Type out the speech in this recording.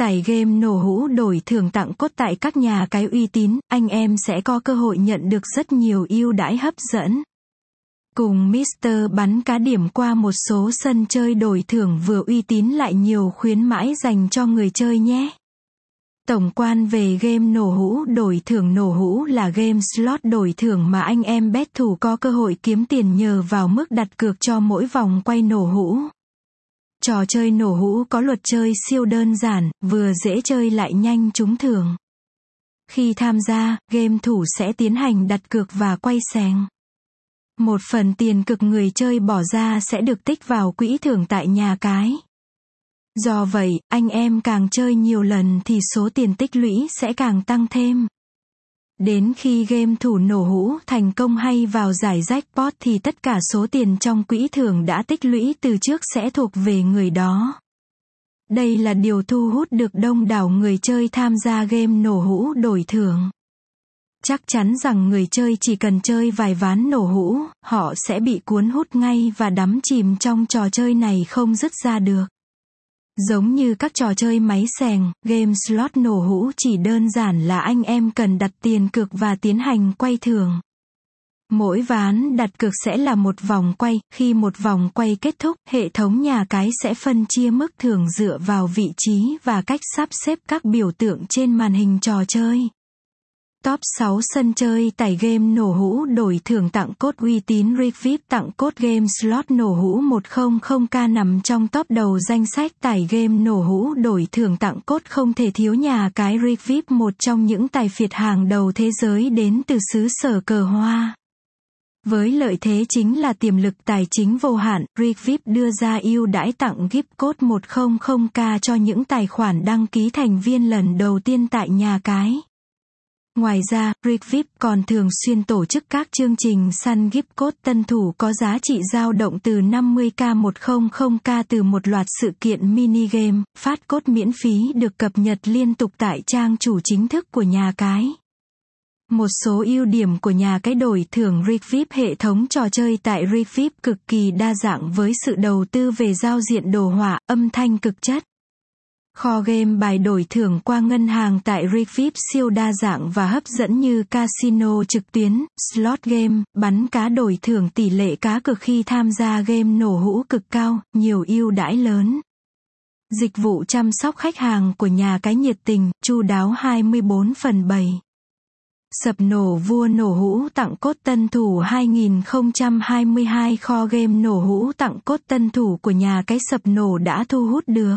Tải game nổ hũ đổi thưởng tặng cốt tại các nhà cái uy tín, anh em sẽ có cơ hội nhận được rất nhiều ưu đãi hấp dẫn. Cùng Mr. bắn cá điểm qua một số sân chơi đổi thưởng vừa uy tín lại nhiều khuyến mãi dành cho người chơi nhé. Tổng quan về game nổ hũ đổi thưởng nổ hũ là game slot đổi thưởng mà anh em bet thủ có cơ hội kiếm tiền nhờ vào mức đặt cược cho mỗi vòng quay nổ hũ. Trò chơi nổ hũ có luật chơi siêu đơn giản, vừa dễ chơi lại nhanh trúng thưởng. Khi tham gia, game thủ sẽ tiến hành đặt cược và quay sàng. Một phần tiền cực người chơi bỏ ra sẽ được tích vào quỹ thưởng tại nhà cái. Do vậy, anh em càng chơi nhiều lần thì số tiền tích lũy sẽ càng tăng thêm. Đến khi game thủ nổ hũ thành công hay vào giải jackpot thì tất cả số tiền trong quỹ thưởng đã tích lũy từ trước sẽ thuộc về người đó. Đây là điều thu hút được đông đảo người chơi tham gia game nổ hũ đổi thưởng. Chắc chắn rằng người chơi chỉ cần chơi vài ván nổ hũ, họ sẽ bị cuốn hút ngay và đắm chìm trong trò chơi này không dứt ra được. Giống như các trò chơi máy sèng, game slot nổ hũ chỉ đơn giản là anh em cần đặt tiền cược và tiến hành quay thưởng. Mỗi ván đặt cược sẽ là một vòng quay, khi một vòng quay kết thúc, hệ thống nhà cái sẽ phân chia mức thưởng dựa vào vị trí và cách sắp xếp các biểu tượng trên màn hình trò chơi. Top 6 sân chơi tải game nổ hũ đổi thưởng tặng cốt uy tín Rick VIP tặng cốt game slot nổ hũ 100k nằm trong top đầu danh sách tải game nổ hũ đổi thưởng tặng cốt không thể thiếu nhà cái Rick VIP một trong những tài phiệt hàng đầu thế giới đến từ xứ sở cờ hoa. Với lợi thế chính là tiềm lực tài chính vô hạn, Rick VIP đưa ra ưu đãi tặng gift code 100k cho những tài khoản đăng ký thành viên lần đầu tiên tại nhà cái. Ngoài ra, Rigvip còn thường xuyên tổ chức các chương trình săn gift code tân thủ có giá trị dao động từ 50k 100k từ một loạt sự kiện mini game, phát cốt miễn phí được cập nhật liên tục tại trang chủ chính thức của nhà cái. Một số ưu điểm của nhà cái đổi thưởng Rigvip hệ thống trò chơi tại Rigvip cực kỳ đa dạng với sự đầu tư về giao diện đồ họa, âm thanh cực chất. Kho game bài đổi thưởng qua ngân hàng tại Refip siêu đa dạng và hấp dẫn như casino trực tuyến, slot game, bắn cá đổi thưởng tỷ lệ cá cược khi tham gia game nổ hũ cực cao, nhiều ưu đãi lớn. Dịch vụ chăm sóc khách hàng của nhà cái nhiệt tình, chu đáo 24 phần 7. Sập nổ vua nổ hũ tặng cốt tân thủ 2022 kho game nổ hũ tặng cốt tân thủ của nhà cái sập nổ đã thu hút được